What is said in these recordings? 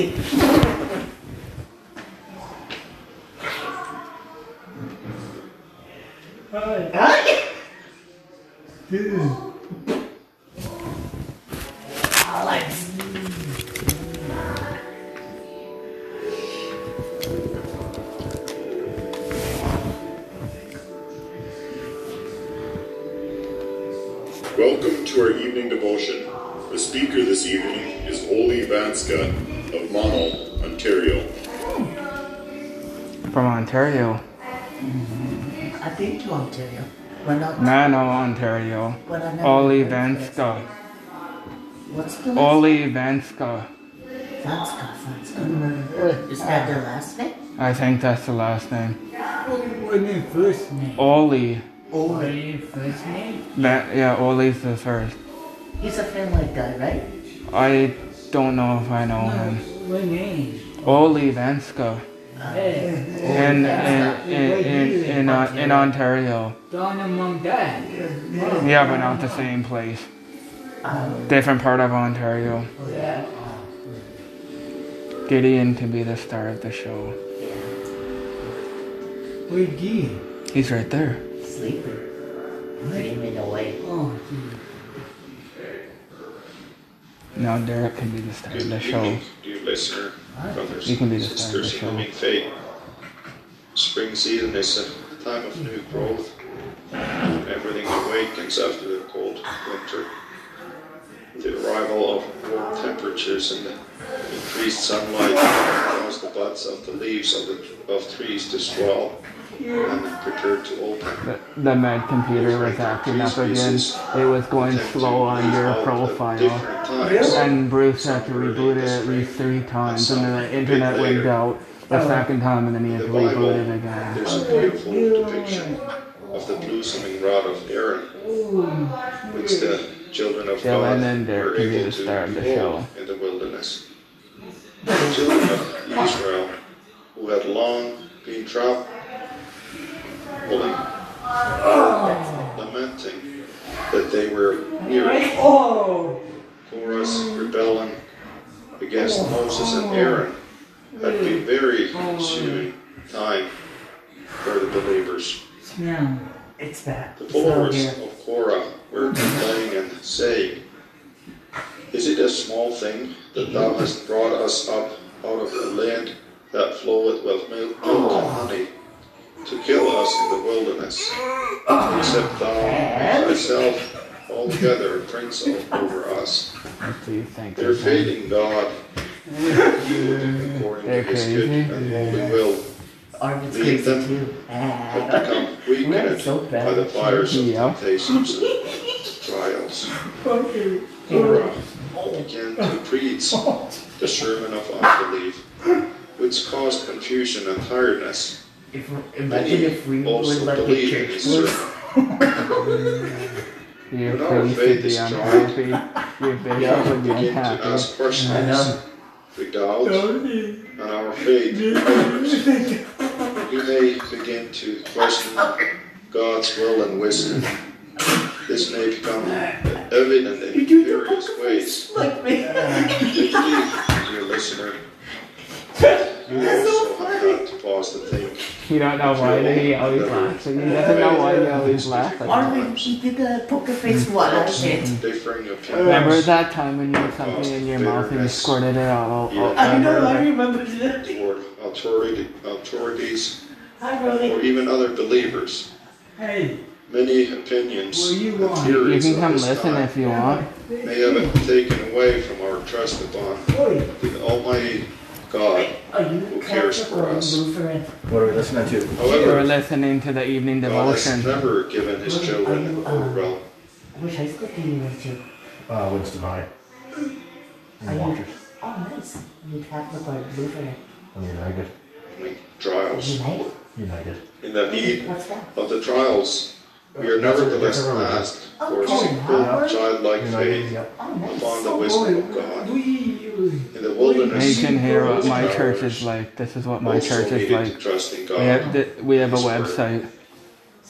đi Ơi. Ơi. We're. Nano, Ontario. But Oli heard. Vanska. What's the last Oli Vanska. Vanska, Vanska. Is that the last name? I think that's the last name. What name first name? Oli. What name first name? Va- yeah, Oli's the first. He's a Finley guy, right? I don't know if I know No, him. what name? Oli Vanska. Hey, In in in in, in, uh, in Ontario. down among that. Yeah, but not the same place. Different part of Ontario. Gideon can be the star of the show. Where G? He's right there. sleeping. Dreaming away. Oh. Now Derek can be the star of the show. evening, dear listener, brothers You can be the star of the sisters in show. Spring season is a time of new growth. Everything awakens after the cold winter. The arrival of warm temperatures and the increased sunlight cause the buds of the leaves of the of trees to swell and prepare to open. The, the med computer was acting up again. It was going slow on your profile. Different times. And Bruce had to reboot it at least three times, and then the internet went out the second time, and then he had to reboot it again. there's a oh, beautiful depiction of the blossoming rod of Aaron, which the children of Dylan God and Derek were can able the to star of the behold in the wilderness. The children of Israel, who had long been trapped, traveling, oh. lamenting that they were weary. Oh! Korah's rebelling against Moses and Aaron had been very soon time for the believers. Smell. It's bad. The followers of Korah were complaining and saying, Is it a small thing that thou hast brought us up out of the land that floweth with milk milk and honey, to kill us in the wilderness, except thou thyself altogether a prince over us? What do you think? They're of that? fading God according to They're his good crazy. and holy will, Armin's Leave crazy them. too. but become We're weakened so bad. by the fires of Yeah. temptations and trials. Korah began to preach the sermon of unbelief, which caused confusion and tiredness. If, imagine if we also would let the believe in church his was. sermon. Your When our priest faith would be is unhappy. Your bishop would be Begin to unhappy. ask I questions. know. We doubt, and our faith wavers. You may begin to question God's will and wisdom. This may become evident in various ways. Like me. Maybe, dear listener, you also have had to pause to think. You don't know why he always laughs. and He doesn't know why he always laughs. Armin, he did the poker face one. I did. Differing Remember that time when you had something in your mouth and you squirted it all, all, all I know, I remember that. toward authority, authorities or even other believers. Hey, Many opinions What do you and want? You theories can of come this listen time if you want. may have been taken away from our trust upon oi. the Almighty God. Are you Who cares for or us? Lutheran? What are we listening to? We're However, listening to the evening God has devotion. never given his Are you, children uh, overwhelm. Which high school do you went to? Uh, Winston High. Are you? Walkers. Oh, nice. Are you Catholic or Lutheran? I'm United. trials. United? United. In the heat What's that? of the trials, we are That's a nevertheless different asked for a simple, childlike faith Yep. Oh, nice. upon the Oh, wisdom of God. We, In the You can hear what my Those church is like. This is what my also church is like. We have, th- we have a website.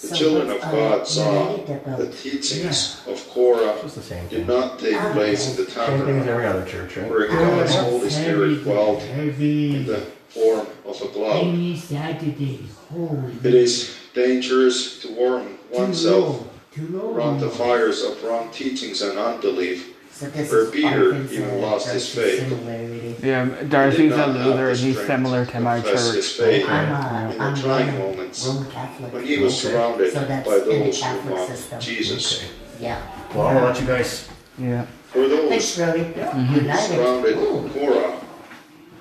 The So children of what's, God saw the teachings of Are Korah the same did not take ah, place in the Same thing as tabernacle, every other church, right? where ah, God's Holy Spirit dwelt in the form of a cloud. Rainy Saturday. Holy. It is dangerous to warm oneself Too around the fires of wrong teachings and unbelief. So this Where is Peter Arkansas, even lost his faith. Similarity. Yeah, He Darcy's a not loser and he's similar to my confess his church. faith I'm a, the I'm trying Roman, moments Roman Catholic. when he was surrounded So that's by in the those who Catholic mocked system. Jesus. Okay. Yeah. Well, I'll let you guys. Yeah. For Thanks, those Brody. who United. surrounded Ooh. Korah,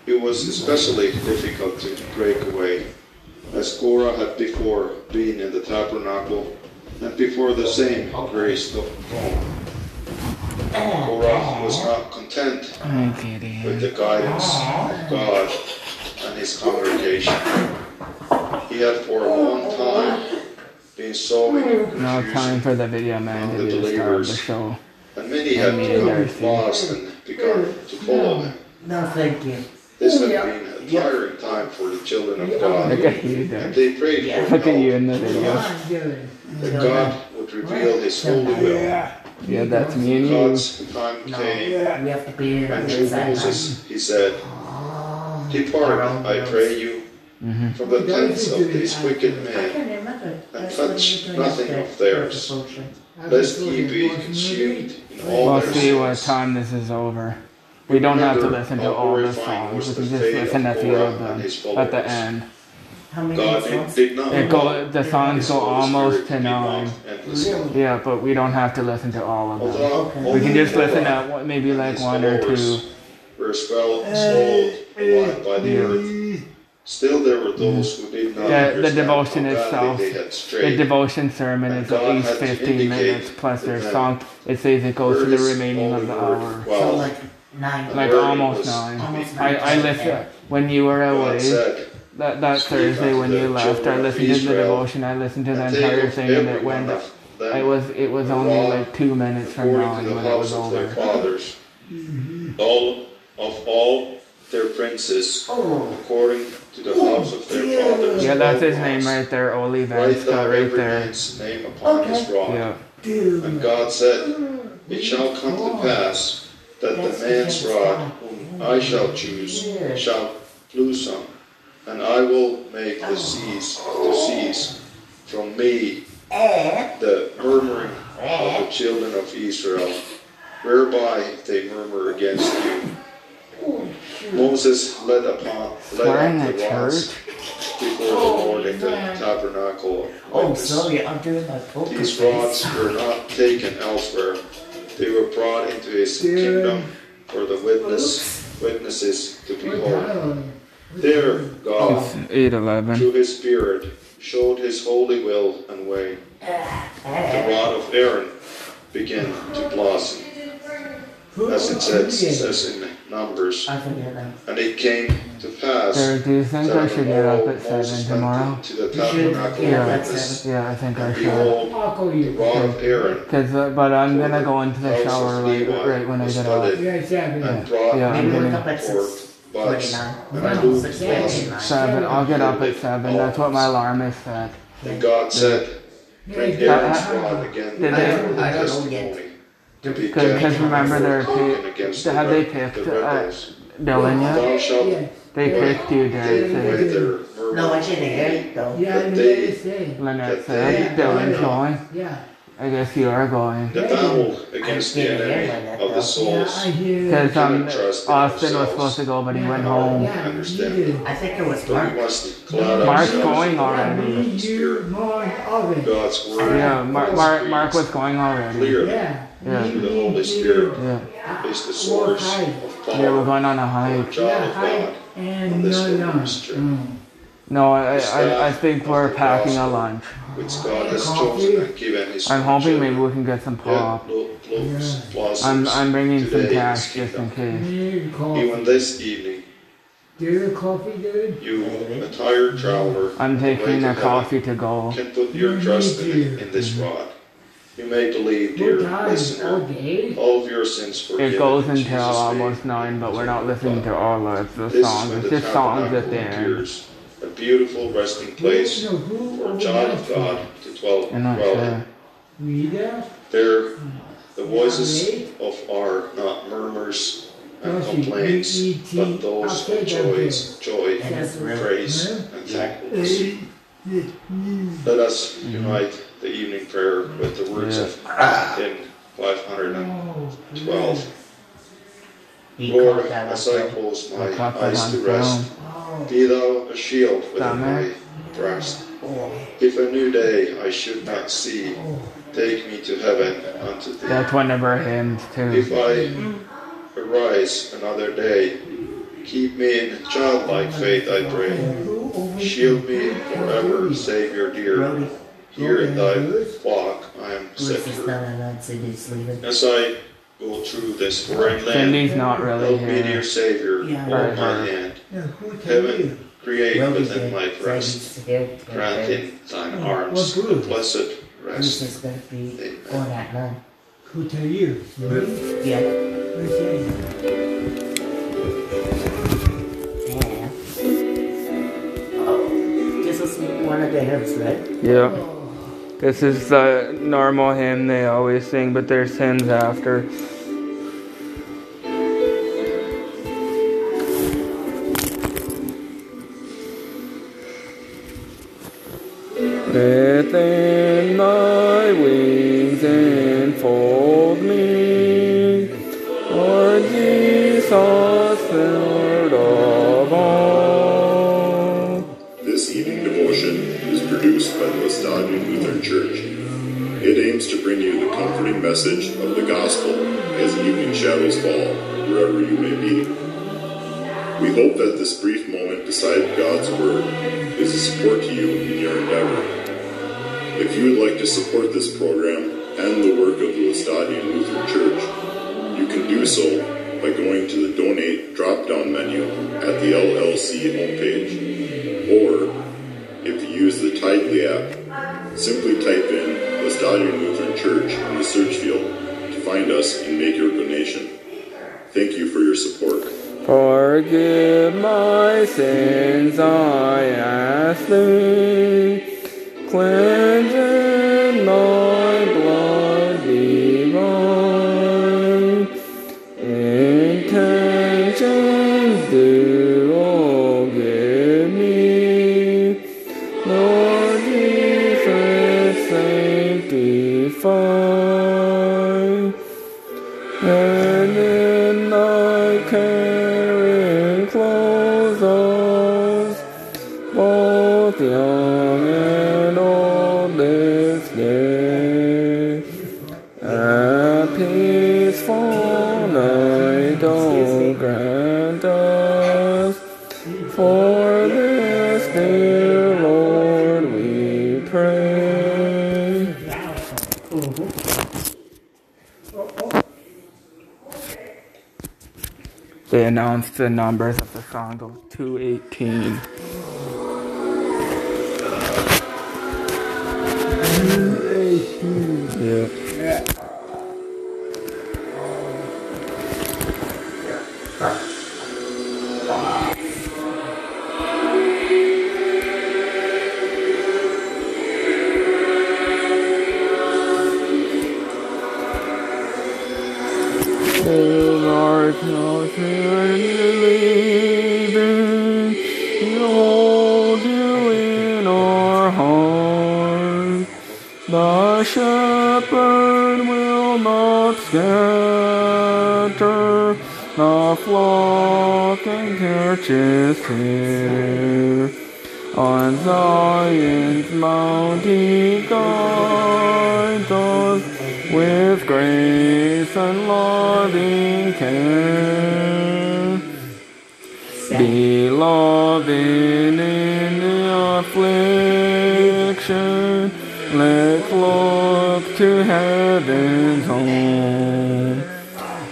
it was especially difficult to break away, as Korah had before been in the tabernacle and before the same graced the throne. Korah was not content with the guidance of God and his congregation. He had for a long time been sowing Now time for the video man to The do the star of the show. and many had Me become Darcy. lost and begun to follow him. No, thank you. This had been a tiring time for the children of God, Look at you and they prayed for Look at you in the video. that God would reveal his holy will. Yeah, yeah that's me and you. God's time No. came, We have to be here on and the. Moses he said, Oh. Depart, I pray you, hmm from the tents of these wicked I men, can remember. and touch nothing after of theirs. devotion. lest ye be consumed in all We'll their see what time this is over. We don't have to listen to all the songs. We can just listen at the end. At the followers. end. How many God songs? did, did not It go, the songs his go Holy almost Spirit to be nine. endlessly. Really? Yeah, but we don't have to listen to all of them. Although Okay. We can just only listen to at what- maybe like his one or two. followers Were swallowed, swallowed alive by the earth. Still, there were those who did not The- the understand devotion how badly itself, They had The strayed. devotion sermon is at least 15 minutes plus their song. It says it goes to the his remaining of holy the word hour. So dwelled, like nine. Like where it almost nine. Almost I, nine. I listened when you were God away. said, That that Thursday when you left, I listened to the devotion. I listened to the entire thing, and it went. of It was it was only like two minutes from according to nine when it was of their over. fathers. All of all their princes, Oh, according to the house of their fathers. Yeah, that's his name right there, Oli Write Vanska, right there. name upon his Okay. Yeah. And God said, It shall come to pass that the man's rod, whom I shall choose, shall lose some, and I will make the seas to cease from me And the murmuring of the children of Israel, whereby they murmur against you. Moses led upon led up the church. rods before the oh, Lord in the tabernacle of oh, witness. sorry, I'm doing my poker These rods were not taken elsewhere. They were brought into his kingdom for the witness witnesses to behold. There God, It's eight eleven. through his spirit, showed his holy will and way. The rod of Aaron began to blossom, as it says, says in Numbers. I forget them. And it came to pass Sir, do you think that I should the get up morrow at seven tomorrow? went into the tabernacle get of up at witness, Yeah, I think I should. behold, the rod of Aaron Cause, uh, but I'm gonna go into the shower right, right when I get flooded. out. Yeah, and brought Yeah, I'm look gonna up at six forth buds and No, fruit six blossom. Seven. I'll get up at seven. That's what my alarm is set. And God said, Bring Yeah, Aaron's rod again Did they- I don't know yet. testimony. To be Cause, kept 'cause remember they're for against the have they re- picked the uh. Dylan yet? Thou shalt Yeah. They picked you, take Dad. away said. their No. I didn't hear it though. Yeah, That and they- they say. Lynette said. Dylan's going. Yeah. I guess you are going. The battle against the I enemy like of the souls. I hear. Cause um, Cannot trust in Austin was supposed to go, but he went home. Yeah, Understand. I think it was But Mark. Mark's going with already. I need you more of it. God's word. Yeah, Mark, Mark, Mark was going already. Clearly, Yeah. Yeah. Through the Holy Spirit. Yeah, is the source of yeah, we're going on a hike. Yeah, of high God. and on this no, holy no. Mm. No, I, I, I think we're packing a lunch. Which God has chosen and given His I'm hoping children. maybe we can get some Yet pop. lo- close Yeah. I'm, I'm bringing some cash in just in His case. Even this evening, Do coffee, dude? you, a tired traveler, I'm on the way taking to a heaven, coffee to go. can put your trust in, in this mm-hmm. rod. You may believe, dear What listener, all of your sins forgiven. It goes until Jesus' almost nine, but we're not listening to all of the songs. It's just songs at tabernacle the end. appears, a beautiful resting place for a child of God to dwell, dwell in. There, The voices of are not murmurs and complaints, but those of joys, joy, and praise, and thankfulness. Let us unite the evening prayer with the words of hymn 512. Lord, called that as I close my clap eyes to rest, be thou a shield within my breast. Oh, If a new day I should not see, take me to heaven unto thee. That's one of our hymns too. If I arise another day, keep me in childlike faith, I pray. Who over- Shield me forever, Savior dear. Here in thy flock I am Bruce is secure. not allowed to do sleeping. As I go through this foreign land, Cindy's not really help me, dear here. Savior, Yeah. hold my hand. Yeah, who tell Heaven, you? create Brody within my breast, he's scared to go grant in thine Oh, arms what a blessed rest. is gonna be going at nine. Who tell you? Really? Yeah. What's that? Yeah. Oh, this is one of the hymns, right? Yeah. This is the normal hymn they always sing, but there's hymns after. Church. It aims to bring you the comforting message of the gospel as evening shadows fall, wherever you may be. We hope that this brief moment beside God's Word is a support to you in your endeavor. If you would like to support this program and the work of the Laestadian Lutheran Church, you can do so by going to the Donate drop down menu at the LLC homepage. Or, if you use the Tithely app, simply type in Laestadian Lutheran Church in the search field to find us and make your donation. Thank you for your support. Forgive my sins, I ask thee. Cleanse grant us, for this dear Lord we pray. They announced the numbers of the song to 218. Yeah. Our mouth and believing we hold you in our hearts. The shepherd will not scatter the flock and churches here. On Zion's mount he guides us with grace and loving care. Beloved in the affliction, let's look to heaven's home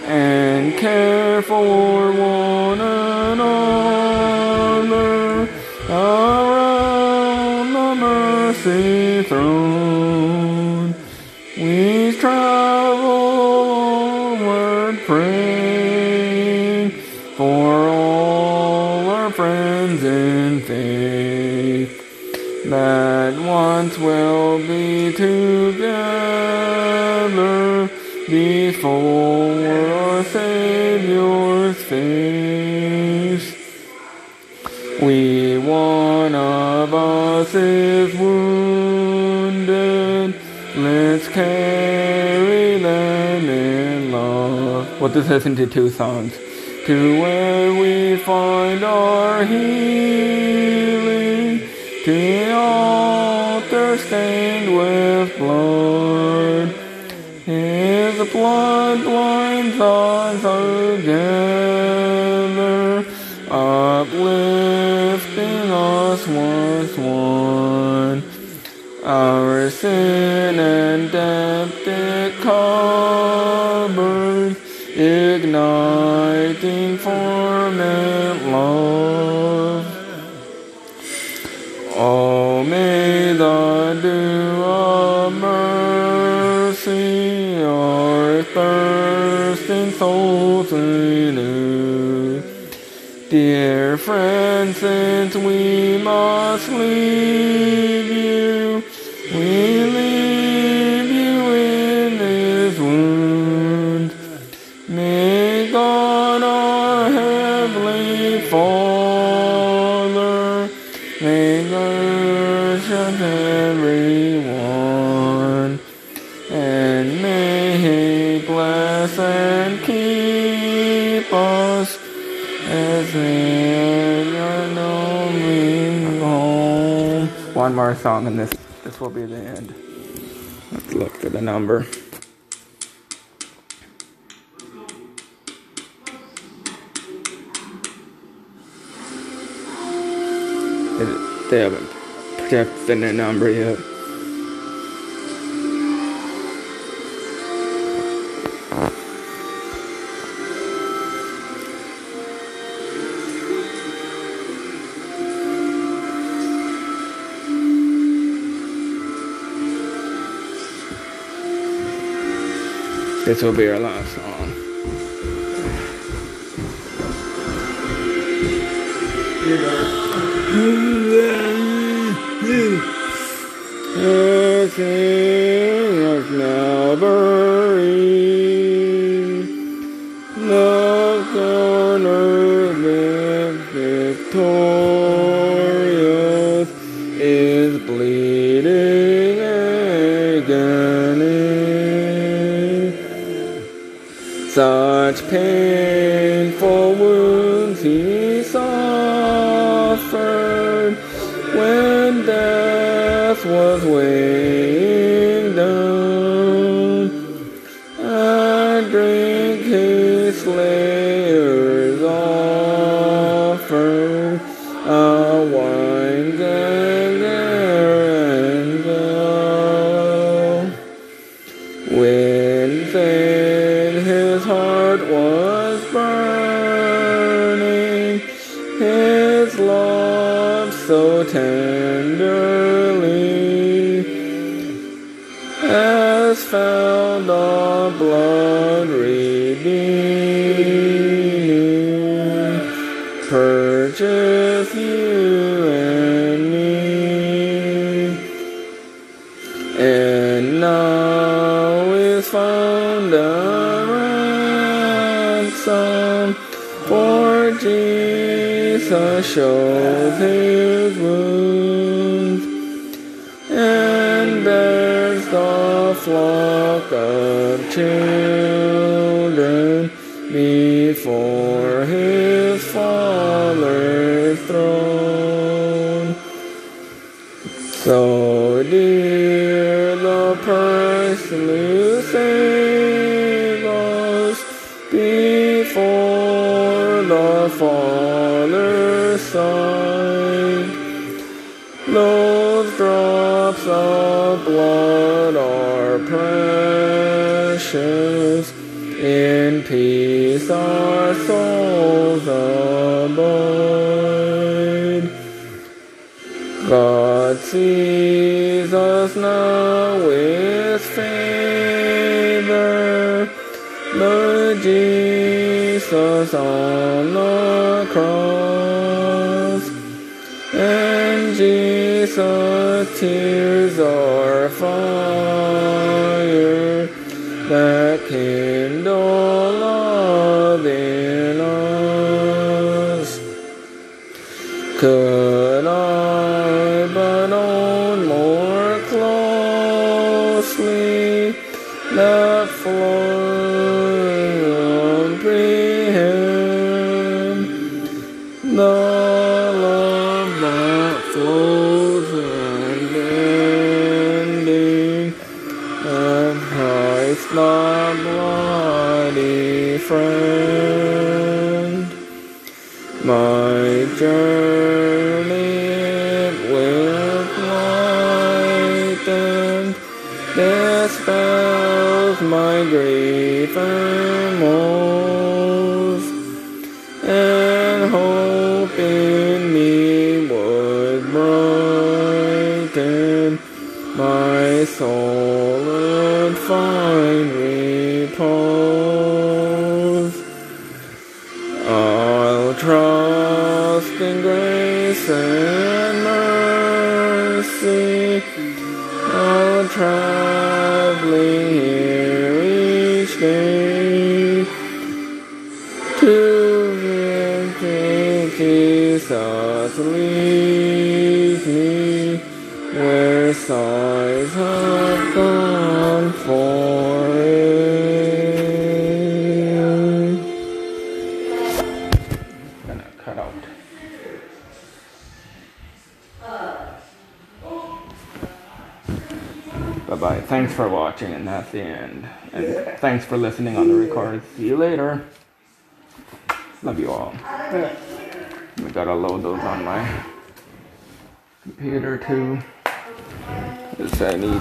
and care for be together, before our Savior's face. We, one of us is wounded. Let's carry them in love. Well, this is into two songs. To where we find our healing. To the stained with blood. His blood blinds us together, uplifting us once one. Our sin and debt it covered, igniting for love. Friends, since we must leave you, we leave you in this wound. May God our heavenly Father may worship everyone, and may He bless and keep us as we are going home. One more song, and this this will be the end. Let's look for the number. They haven't projected the number yet. This will be our last song. Everything purchase you and me. And now is found a ransom for Jesus. Shows his wounds. And bears the flock of children his Father's throne. So dear the priceless save before the Father's sight. Those drops of blood are precious. In peace souls abide. God sees us now with favor. Lord Jesus on the cross. And Jesus' tears are fire that can My journey to victory Jesus leads me where sighs have gone for. Gonna cut out. Bye bye. Thanks for watching, and that's the end. And thanks for listening on the record. See you later. Love you all. I gotta load those on my computer too. 'Cause I need